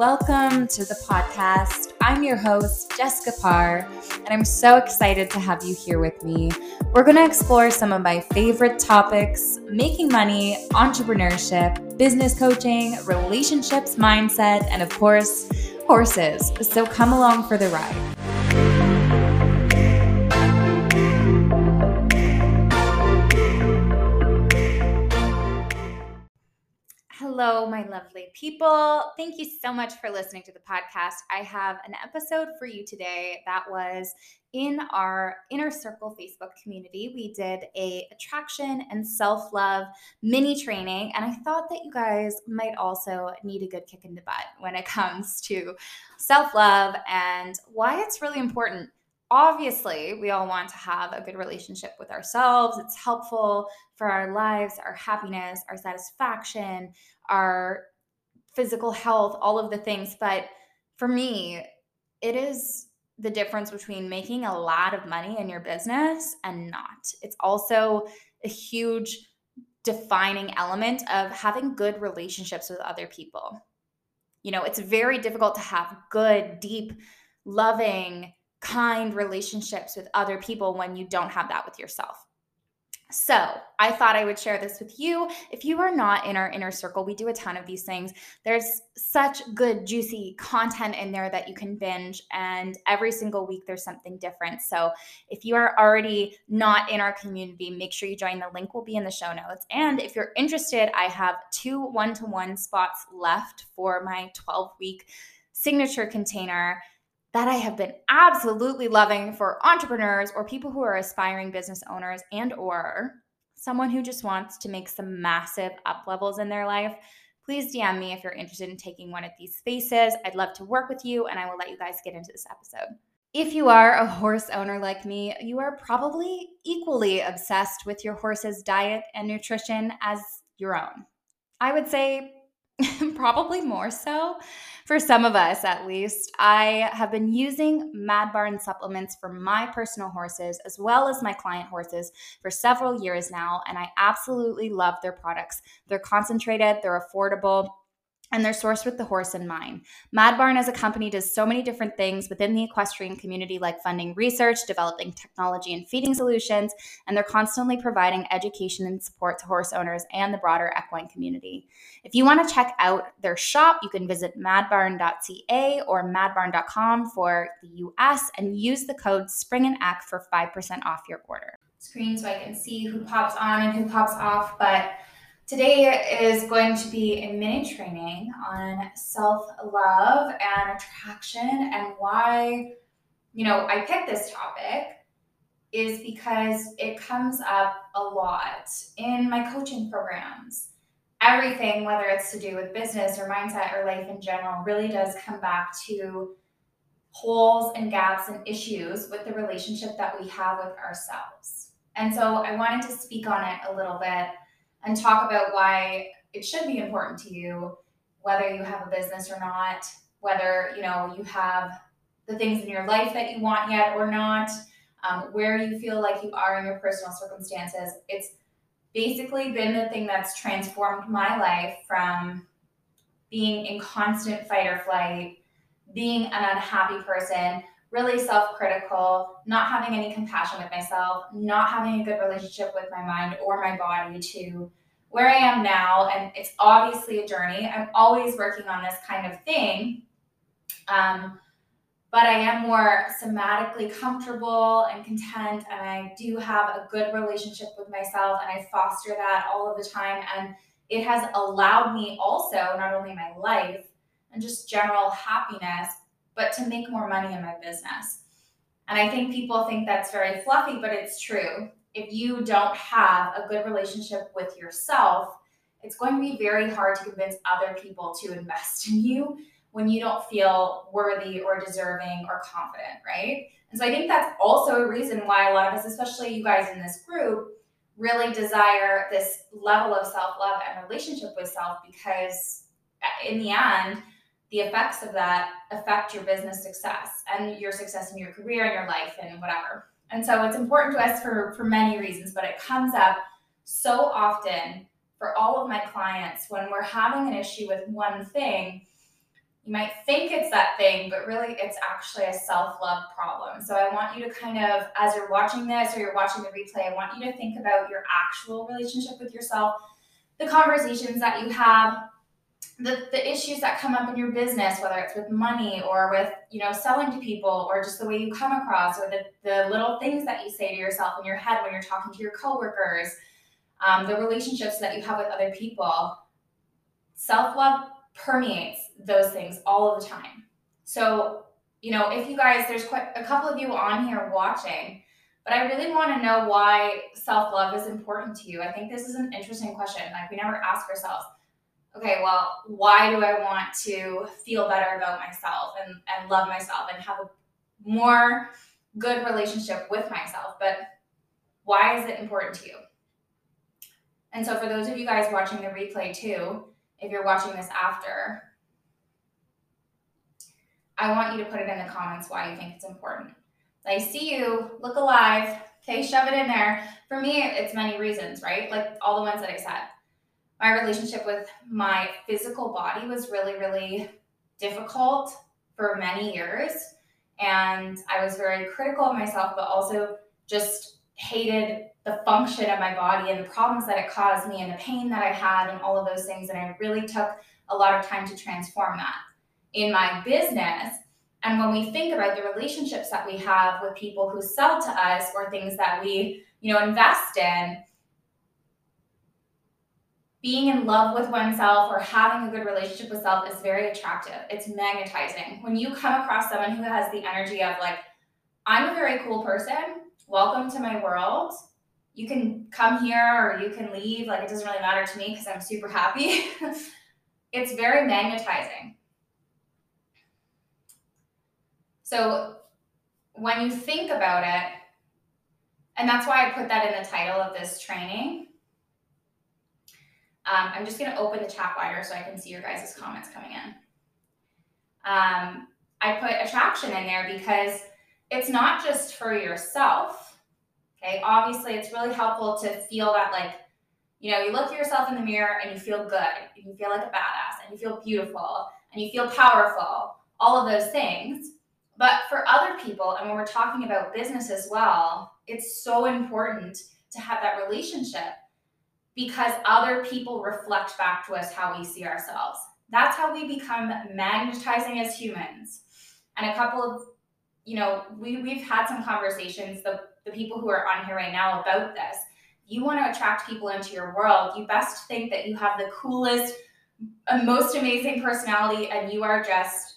welcome to the podcast. I'm your host, Jessica Parr, and I'm so excited to have you here with me. We're going to explore some of my favorite topics making money, entrepreneurship, business coaching, relationships, mindset, and of course, horses. So come along for the ride. Hello, my lovely people. Thank you so much for listening to the podcast. I have an episode for you today that was in our inner circle Facebook community. We did a attraction and self-love mini training and I thought that you guys might also need a good kick in the butt when it comes to self-love and why it's really important obviously we all want to have a good relationship with ourselves it's helpful for our lives our happiness our satisfaction our physical health all of the things. But for me it is the difference between making a lot of money in your business and not. It's also a huge defining element of having good relationships with other people. You know it's very difficult to have good deep loving kind relationships with other people when you don't have that with yourself. So, I thought I would share this with you. If you are not in our inner circle, we do a ton of these things. There's such good, juicy content in there that you can binge, and every single week there's something different. So, if you are already not in our community, make sure you join. The link will be in the show notes. And if you're interested, I have two one to one spots left for my 12 week signature container that I have been absolutely loving for entrepreneurs or people who are aspiring business owners and or someone who just wants to make some massive up levels in their life. Please DM me if you're interested in taking one of these spaces. I'd love to work with you and I will let you guys get into this episode. If you are a horse owner like me, you are probably equally obsessed with your horse's diet and nutrition as your own. I would say probably more so for some of us at least. I have been using Mad Barn supplements for my personal horses as well as my client horses for several years now, and I absolutely love their products. They're concentrated, they're affordable, and they're sourced with the horse in mind. Mad Barn as a company does so many different things within the equestrian community, like funding research, developing technology and feeding solutions, and they're constantly providing education and support to horse owners and the broader equine community. If you want to check out their shop, you can visit madbarn.ca or madbarn.com for the US and use the code SPRING and ECK for 5% off your order. Screen so I can see who pops on and who pops off, but Today is going to be a mini training on self love and attraction and why, you know, I picked this topic is because it comes up a lot in my coaching programs. Everything, whether it's to do with business or mindset or life in general, really does come back to holes and gaps and issues with the relationship that we have with ourselves. And so I wanted to speak on it a little bit and talk about why it should be important to you, whether you have a business or not, whether you know you have the things in your life that you want yet or not, um, where you feel like you are in your personal circumstances. It's basically been the thing that's transformed my life from being in constant fight or flight, being an unhappy person, really self critical, not having any compassion with myself, not having a good relationship with my mind or my body to where I am now. And it's obviously a journey. I'm always working on this kind of thing. Um, but I am more somatically comfortable and content, and I do have a good relationship with myself, and I foster that all of the time. And it has allowed me also, not only my life and just general happiness, but to make more money in my business. And I think people think that's very fluffy, but it's true. If you don't have a good relationship with yourself, it's going to be very hard to convince other people to invest in you when you don't feel worthy or deserving or confident, right? And so I think that's also a reason why a lot of us, especially you guys in this group, really desire this level of self love and relationship with self because in the end, the effects of that affect your business success and your success in your career and your life and whatever. And so it's important to us for, for many reasons, but it comes up so often for all of my clients when we're having an issue with one thing. you might think it's that thing, but really it's actually a self love problem. So I want you to kind of, as you're watching this or you're watching the replay, I want you to think about your actual relationship with yourself, the conversations that you have, the, the issues that come up in your business, whether it's with money or with, you know, selling to people or just the way you come across or the, the little things that you say to yourself in your head when you're talking to your coworkers, um, the relationships that you have with other people. Self love permeates those things all of the time. So, you know, if you guys, there's quite a couple of you on here watching, but I really want to know why self love is important to you. I think this is an interesting question. Like, we never ask ourselves, okay, well, why do I want to feel better about myself and, and love myself and have a more good relationship with myself? But why is it important to you? And so, for those of you guys watching the replay too, if you're watching this after, I want you to put it in the comments why you think it's important. I see you, look alive, okay, shove it in there. For me, it's many reasons, right? Like all the ones that I said. My relationship with my physical body was really, really difficult for many years. And I was very critical of myself, but also just hated the function of my body and the problems that it caused me and the pain that I had and all of those things. And I really took a lot of time to transform that in my business. And when we think about the relationships that we have with people who sell to us or things that we, you know, invest in, being in love with oneself or having a good relationship with self is very attractive. It's magnetizing. When you come across someone who has the energy of like, I'm a very cool person, welcome to my world. You can come here or you can leave. Like, it doesn't really matter to me because I'm super happy. it's very magnetizing. So when you think about it, and that's why I put that in the title of this training. Um, I'm just going to open the chat wider so I can see your guys' comments coming in. Um, I put attraction in there because it's not just for yourself. Okay, obviously, it's really helpful to feel that, like, you know, you look at yourself in the mirror and you feel good, and you feel like a badass, and you feel beautiful, and you feel powerful, all of those things. But for other people, and when we're talking about business as well, it's so important to have that relationship because other people reflect back to us how we see ourselves. That's how we become magnetizing as humans. And a couple of, you know, we, we've had some conversations, the, the people who are on here right now, about this. You want to attract people into your world, you best think that you have the coolest, uh, most amazing personality and you are just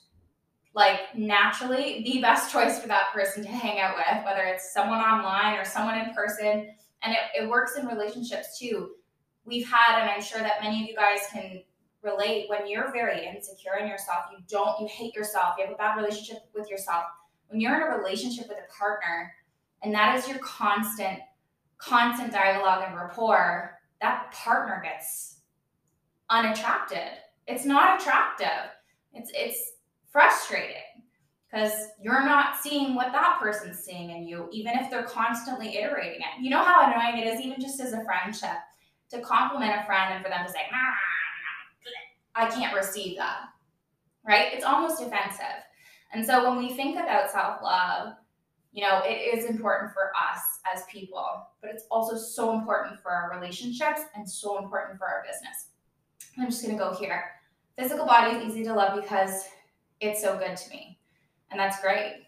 like naturally the best choice for that person to hang out with, whether it's someone online or someone in person. And it, it works in relationships too. We've had, and I'm sure that many of you guys can relate, when you're very insecure in yourself, you don't, you hate yourself, you have a bad relationship with yourself. When you're in a relationship with a partner, and that is your constant, constant dialogue and rapport, that partner gets unattracted. It's not attractive. It's it's frustrating because you're not seeing what that person's seeing in you, even if they're constantly iterating it. You know how annoying it is, even just as a friendship, to compliment a friend and for them to say, I can't receive that, right? It's almost offensive. And so when we think about self love, you know, it is important for us as people, but it's also so important for our relationships and so important for our business. I'm just going to go here. Physical body is easy to love because it's so good to me. And that's great.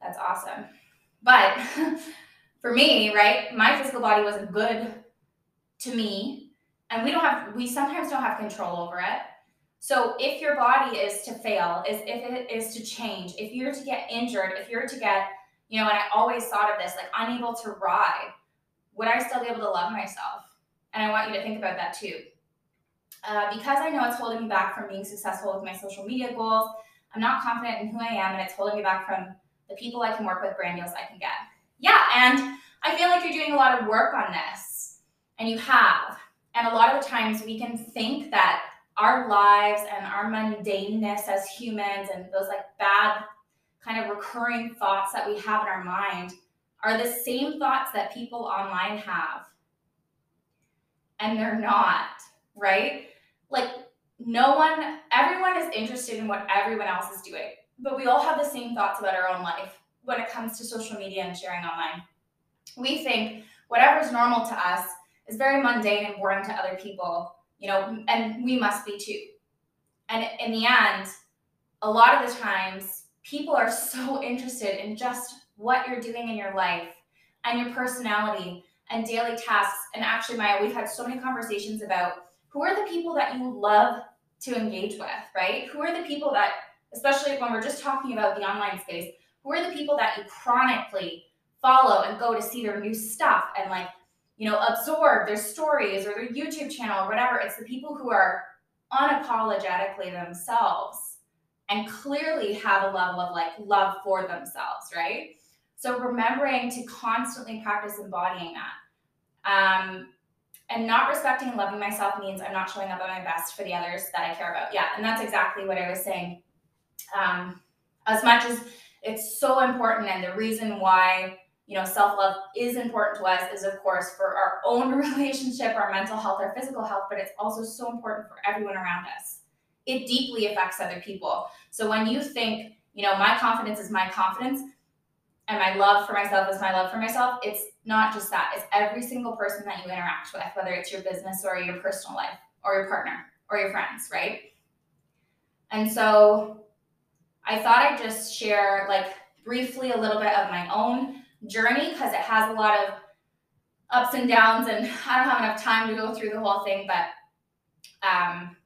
That's awesome. But for me, right, my physical body wasn't good to me. And we don't have, we sometimes don't have control over it. So if your body is to fail, is if it is to change, if you're to get injured, if you're to get, you know, and I always thought of this, like unable to ride, would I still be able to love myself? And I want you to think about that too. Uh, because I know it's holding me back from being successful with my social media goals. I'm not confident in who I am, and it's holding me back from the people I can work with, brand deals I can get. Yeah, and I feel like you're doing a lot of work on this, and you have. And a lot of times we can think that our lives and our mundaneness as humans and those like bad kind of recurring thoughts that we have in our mind are the same thoughts that people online have. And they're not, right? like no one, everyone is interested in what everyone else is doing, but we all have the same thoughts about our own life when it comes to social media and sharing online. We think whatever's normal to us is very mundane and boring to other people, you know, and we must be too. And in the end, a lot of the times, people are so interested in just what you're doing in your life and your personality and daily tasks. And actually, Maya, we've had so many conversations about who are the people that you love to engage with, right? Who are the people that, especially when we're just talking about the online space, who are the people that you chronically follow and go to see their new stuff and like, you know, absorb their stories or their YouTube channel or whatever? It's the people who are unapologetically themselves and clearly have a level of like love for themselves, right? So remembering to constantly practice embodying that. Um, and not respecting and loving myself means I'm not showing up at my best for the others that I care about. Yeah, and that's exactly what I was saying. Um, as much as it's so important, and the reason why you know self love is important to us is, of course, for our own relationship, our mental health, our physical health, but it's also so important for everyone around us. It deeply affects other people. So when you think, you know, my confidence is my confidence, and my love for myself is my love for myself, it's not just that. It's every single person that you interact with, whether it's your business or your personal life or your partner or your friends, right? And so I thought I'd just share, like, briefly a little bit of my own journey because it has a lot of ups and downs, and I don't have enough time to go through the whole thing, but um,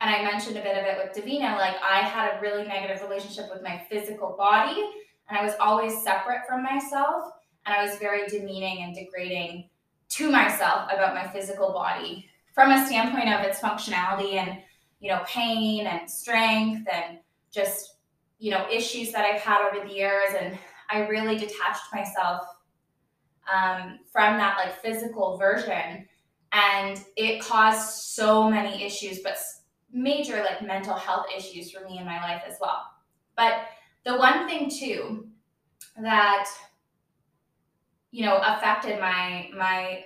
and I mentioned a bit of it with Davina, like I had a really negative relationship with my physical body and I was always separate from myself. And I was very demeaning and degrading to myself about my physical body from a standpoint of its functionality and, you know, pain and strength and just, you know, issues that I've had over the years. And I really detached myself um, from that like physical version. And it caused so many issues, but major like mental health issues for me in my life as well. But the one thing too that you know affected my my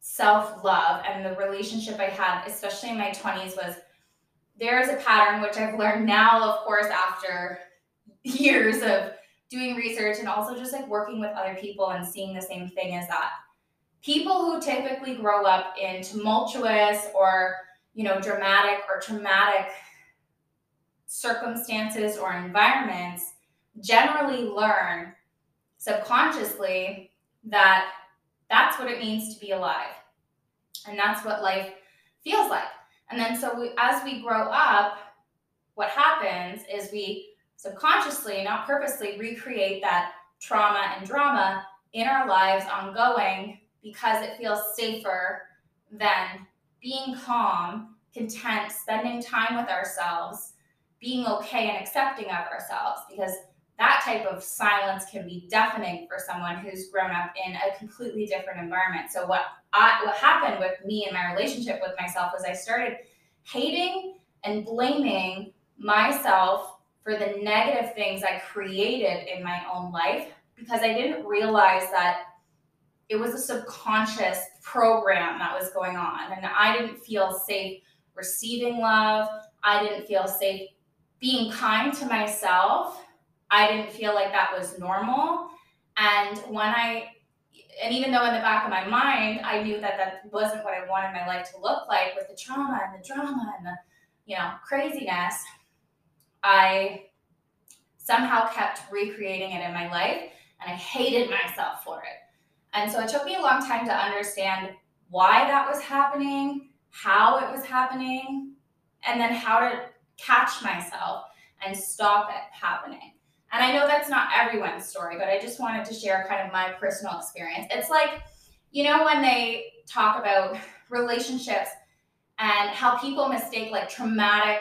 self-love and the relationship I had, especially in my 20s, was there is a pattern which I've learned now, of course, after years of doing research and also just like working with other people and seeing the same thing is that people who typically grow up in tumultuous or you know dramatic or traumatic circumstances or environments generally learn subconsciously that that's what it means to be alive. And that's what life feels like. And then, so we, as we grow up, what happens is we subconsciously, not purposely, recreate that trauma and drama in our lives ongoing because it feels safer than being calm, content, spending time with ourselves, being okay and accepting of ourselves. Because that type of silence can be deafening for someone who's grown up in a completely different environment. So what I, what happened with me and my relationship with myself was I started hating and blaming myself for the negative things I created in my own life because I didn't realize that it was a subconscious program that was going on and I didn't feel safe receiving love. I didn't feel safe being kind to myself I didn't feel like that was normal. And when I, and even though in the back of my mind, I knew that that wasn't what I wanted my life to look like with the trauma and the drama and the, you know, craziness, I somehow kept recreating it in my life and I hated myself for it. And so it took me a long time to understand why that was happening, how it was happening, and then how to catch myself and stop it happening. And I know that's not everyone's story, but I just wanted to share kind of my personal experience. It's like, you know, when they talk about relationships and how people mistake like traumatic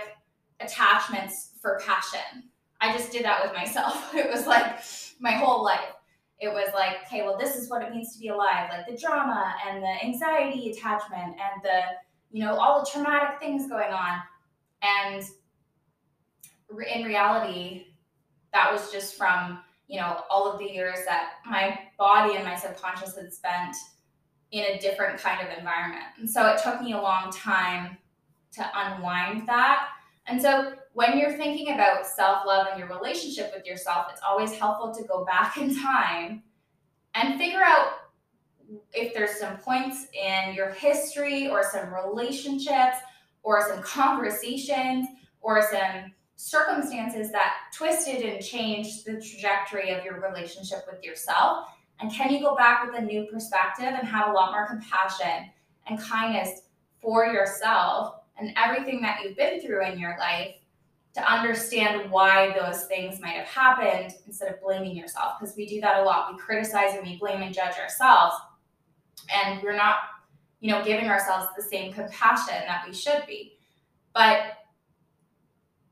attachments for passion. I just did that with myself. It was like my whole life. It was like, okay, well, this is what it means to be alive, like the drama and the anxiety attachment and the, you know, all the traumatic things going on. And in reality, that was just from you know all of the years that my body and my subconscious had spent in a different kind of environment and so it took me a long time to unwind that. And so when you're thinking about self love and your relationship with yourself, it's always helpful to go back in time and figure out if there's some points in your history or some relationships or some conversations or some circumstances that twisted and changed the trajectory of your relationship with yourself? And can you go back with a new perspective and have a lot more compassion and kindness for yourself and everything that you've been through in your life to understand why those things might have happened instead of blaming yourself? Because we do that a lot. We criticize and we blame and judge ourselves, and we're not, you know, giving ourselves the same compassion that we should be. But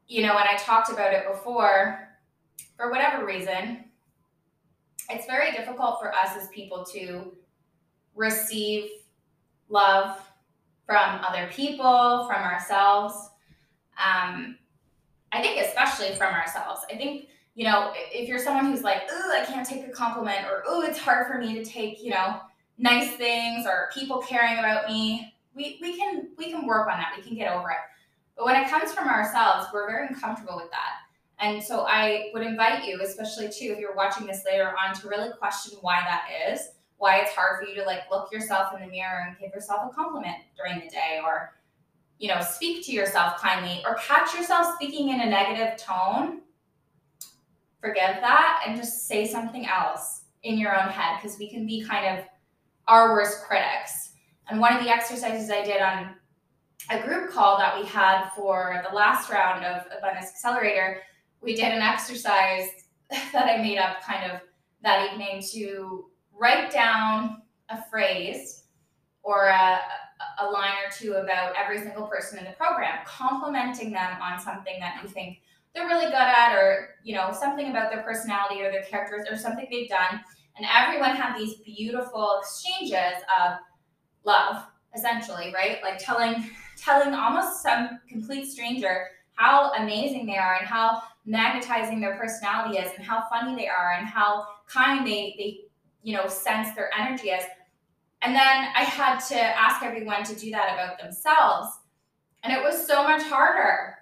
you know, and I talked about it before, for whatever reason, it's very difficult for us as people to receive love from other people, from ourselves. Um, I think especially from ourselves. I think you know if you're someone who's like, "Oh, I can't take a compliment," or "Oh, it's hard for me to take," you know, nice things or people caring about me. We we can we can work on that. We can get over it. But when it comes from ourselves, we're very uncomfortable with that. And so I would invite you, especially too, if you're watching this later on, to really question why that is, why it's hard for you to like look yourself in the mirror and give yourself a compliment during the day or, you know, speak to yourself kindly or catch yourself speaking in a negative tone. Forgive that and just say something else in your own head because we can be kind of our worst critics. And one of the exercises I did on a group call that we had for the last round of Abundance Accelerator, we did an exercise that I made up kind of that evening to write down a phrase or a, a line or two about every single person in the program, complimenting them on something that you think they're really good at or you know something about their personality or their characters or something they've done. And everyone had these beautiful exchanges of love essentially right? Like telling telling almost some complete stranger how amazing they are and how magnetizing their personality is and how funny they are and how kind they they you know sense their energy is and then i had to ask everyone to do that about themselves. And it was so much harder.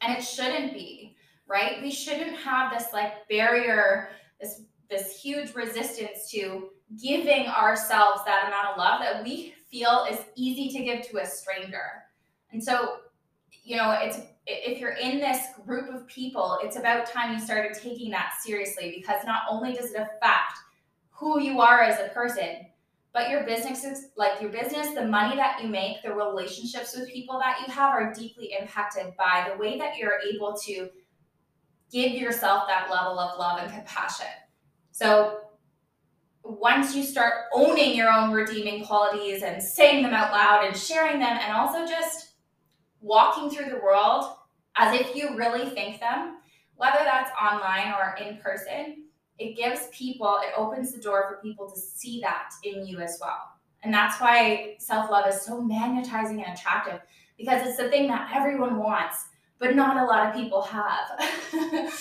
And it shouldn't be right? We shouldn't have this like barrier this this huge resistance to giving ourselves that amount of love that we feel is easy to give to a stranger. And so, you know, it's if you're in this group of people, it's about time you started taking that seriously because not only does it affect who you are as a person, but your business is like your business, the money that you make, the relationships with people that you have are deeply impacted by the way that you're able to give yourself that level of love and compassion. So once you start owning your own redeeming qualities and saying them out loud and sharing them, and also just walking through the world as if you really think them, whether that's online or in person, it gives people, it opens the door for people to see that in you as well. And that's why self love is so magnetizing and attractive because it's the thing that everyone wants, but not a lot of people have.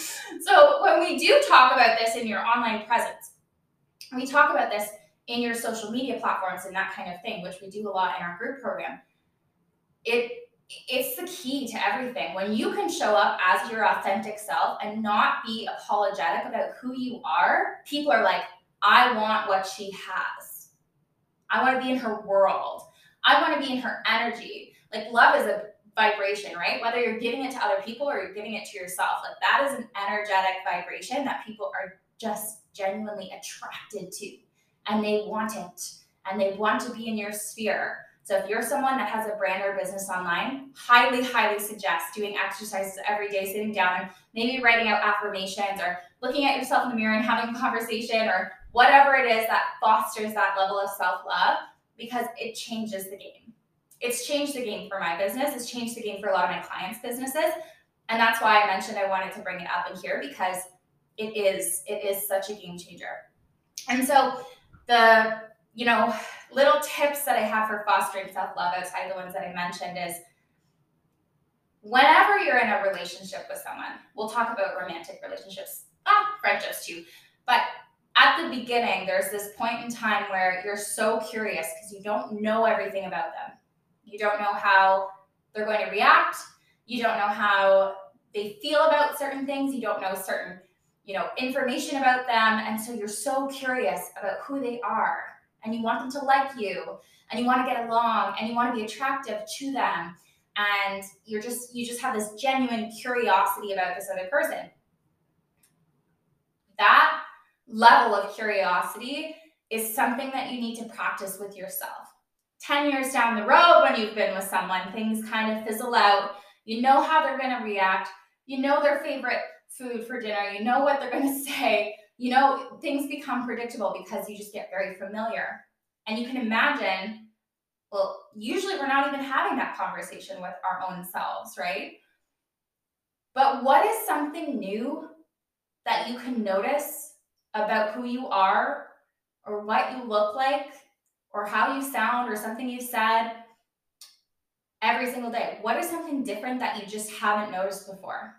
so when we do talk about this in your online presence, we talk about this in your social media platforms and that kind of thing, which we do a lot in our group program. It it's the key to everything. When you can show up as your authentic self and not be apologetic about who you are, people are like, I want what she has. I want to be in her world. I want to be in her energy. Like love is a vibration, right? Whether you're giving it to other people or you're giving it to yourself, like that is an energetic vibration that people are just genuinely attracted to and they want it and they want to be in your sphere. So if you're someone that has a brand or business online, highly, highly suggest doing exercises every day, sitting down and maybe writing out affirmations or looking at yourself in the mirror and having a conversation or whatever it is that fosters that level of self-love because it changes the game. It's changed the game for my business. It's changed the game for a lot of my clients' businesses. And that's why I mentioned I wanted to bring it up in here because it is it is such a game changer. And so the you know little tips that I have for fostering self love outside the ones that I mentioned is whenever you're in a relationship with someone, we'll talk about romantic relationships, ah, friendships too, but at the beginning, there's this point in time where you're so curious because you don't know everything about them. You don't know how they're going to react. You don't know how they feel about certain things. You don't know certain, you know, information about them. And so you're so curious about who they are and you want them to like you and you want to get along and you want to be attractive to them and you're just you just have this genuine curiosity about this other person. That level of curiosity is something that you need to practice with yourself. 10 years down the road when you've been with someone things kind of fizzle out. You know how they're going to react. You know their favorite food for dinner. You know what they're going to say you know things become predictable because you just get very familiar and you can imagine well, usually we're not even having that conversation with our own selves, right? But what is something new that you can notice about who you are or what you look like or how you sound or something you said every single day? What is something different that you just haven't noticed before?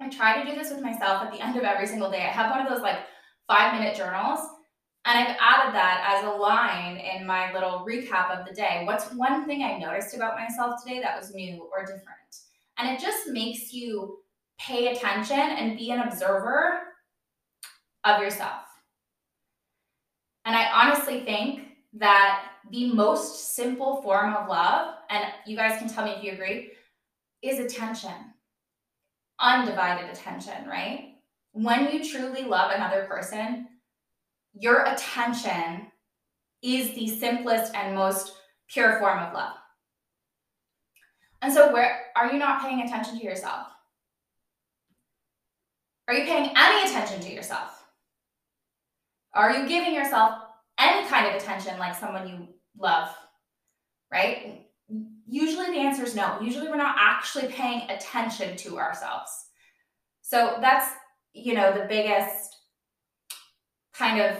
I try to do this with myself at the end of every single day. I have one of those like five minute journals and I've added that as a line in my little recap of the day. What's one thing I noticed about myself today that was new or different? And it just makes you pay attention and be an observer of yourself. And I honestly think that the most simple form of love, and you guys can tell me if you agree, is attention. Undivided attention, right? When you truly love another person, your attention is the simplest and most pure form of love. And so, where are you not paying attention to yourself? Are you paying any attention to yourself? Are you giving yourself any kind of attention like someone you love? Right? Usually the answer is no. Usually we're not actually paying attention to ourselves. So that's, you know, the biggest kind of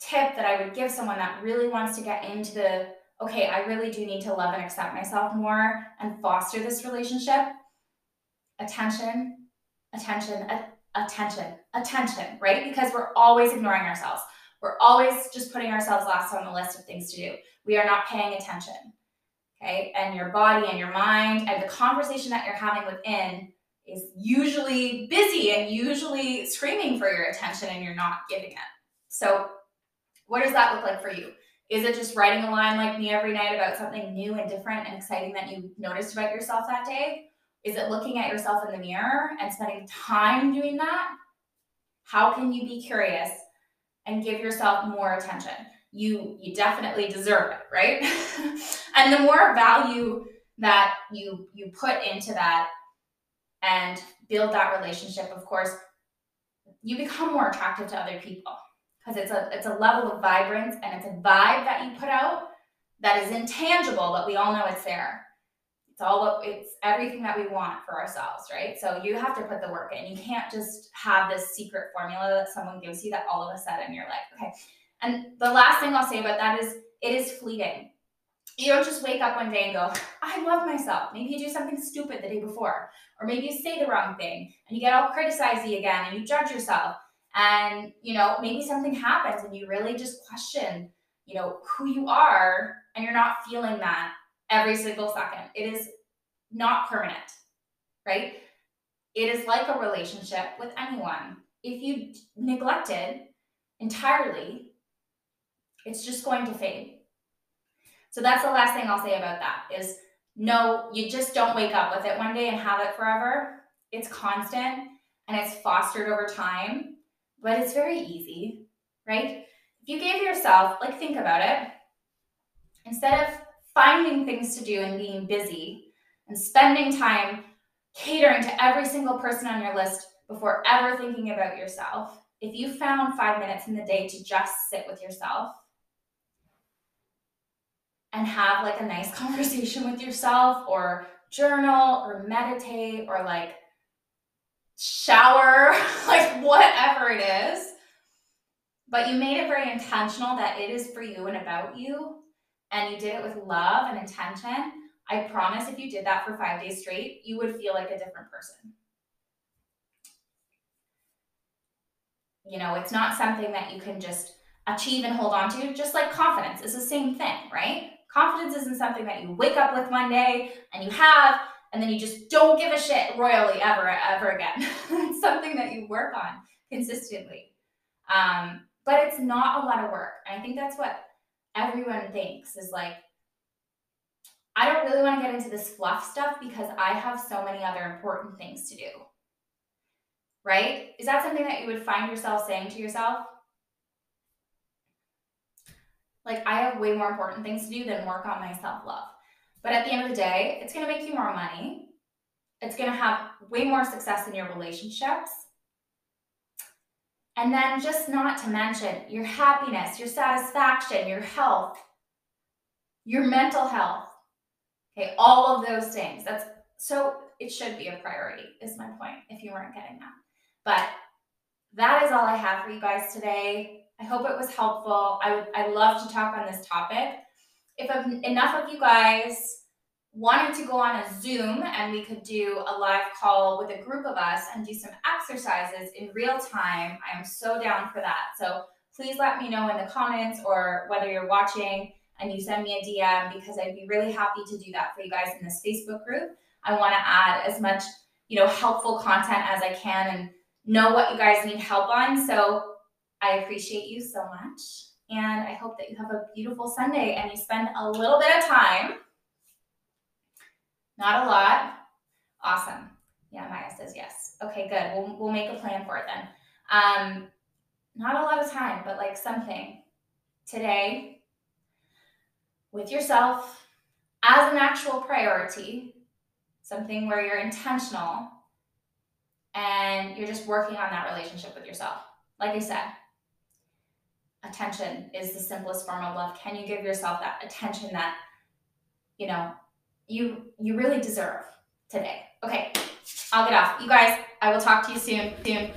tip that I would give someone that really wants to get into the okay, I really do need to love and accept myself more and foster this relationship. Attention, attention, attention, attention, right? Because we're always ignoring ourselves. We're always just putting ourselves last on the list of things to do. We are not paying attention. Okay. And your body and your mind and the conversation that you're having within is usually busy and usually screaming for your attention and you're not giving it. So, what does that look like for you? Is it just writing a line like me every night about something new and different and exciting that you noticed about yourself that day? Is it looking at yourself in the mirror and spending time doing that? How can you be curious and give yourself more attention? You you definitely deserve it, right? and the more value that you you put into that and build that relationship, of course, you become more attractive to other people because it's a it's a level of vibrance and it's a vibe that you put out that is intangible, but we all know it's there. It's all it's everything that we want for ourselves, right? So you have to put the work in. You can't just have this secret formula that someone gives you that all of a sudden you're like, okay. And the last thing I'll say about that is it is fleeting you don't just wake up one day and go, I love myself. Maybe you do something stupid the day before, or maybe you say the wrong thing and you get all criticizey again and you judge yourself. And, you know, maybe something happens and you really just question, you know, who you are and you're not feeling that every single second. It is not permanent, right? It is like a relationship with anyone. If you neglect it entirely, it's just going to fade so that's the last thing I'll say about that is no, you just don't wake up with it one day and have it forever. It's constant and it's fostered over time, but it's very easy, right? If you gave yourself, like, think about it, instead of finding things to do and being busy and spending time catering to every single person on your list before ever thinking about yourself, if you found five minutes in the day to just sit with yourself and have like a nice conversation with yourself or journal or meditate or like shower, like whatever it is. But you made it very intentional that it is for you and about you, and you did it with love and intention. I promise if you did that for five days straight, you would feel like a different person. You know, it's not something that you can just achieve and hold on to, just like confidence is the same thing, right? Confidence isn't something that you wake up with one day and you have, and then you just don't give a shit royally ever, ever again. it's something that you work on consistently. Um, but it's not a lot of work. And I think that's what everyone thinks is like, I don't really want to get into this fluff stuff because I have so many other important things to do. Right? Is that something that you would find yourself saying to yourself? Like, I have way more important things to do than work on my self love. But at the end of the day, it's going to make you more money. It's going to have way more success in your relationships. And then, just not to mention your happiness, your satisfaction, your health, your mental health. Okay, all of those things. That's so it should be a priority, is my point, if you weren't getting that. But that is all I have for you guys today. I hope it was helpful. I would I love to talk on this topic. If enough of you guys wanted to go on a Zoom and we could do a live call with a group of us and do some exercises in real time, I am so down for that. So please let me know in the comments or whether you're watching and you send me a DM because I'd be really happy to do that for you guys in this Facebook group. I want to add as much, you know, helpful content as I can and know what you guys need help on. So I appreciate you so much. And I hope that you have a beautiful Sunday and you spend a little bit of time. Not a lot. Awesome. Yeah, Maya says yes. Okay, good. We'll, we'll make a plan for it then. Um, not a lot of time, but like something today with yourself as an actual priority, something where you're intentional and you're just working on that relationship with yourself. Like I said, attention is the simplest form of love. Can you give yourself that attention that, you know, you you really deserve today? Okay, I'll get off. You guys, I will talk to you soon. Soon.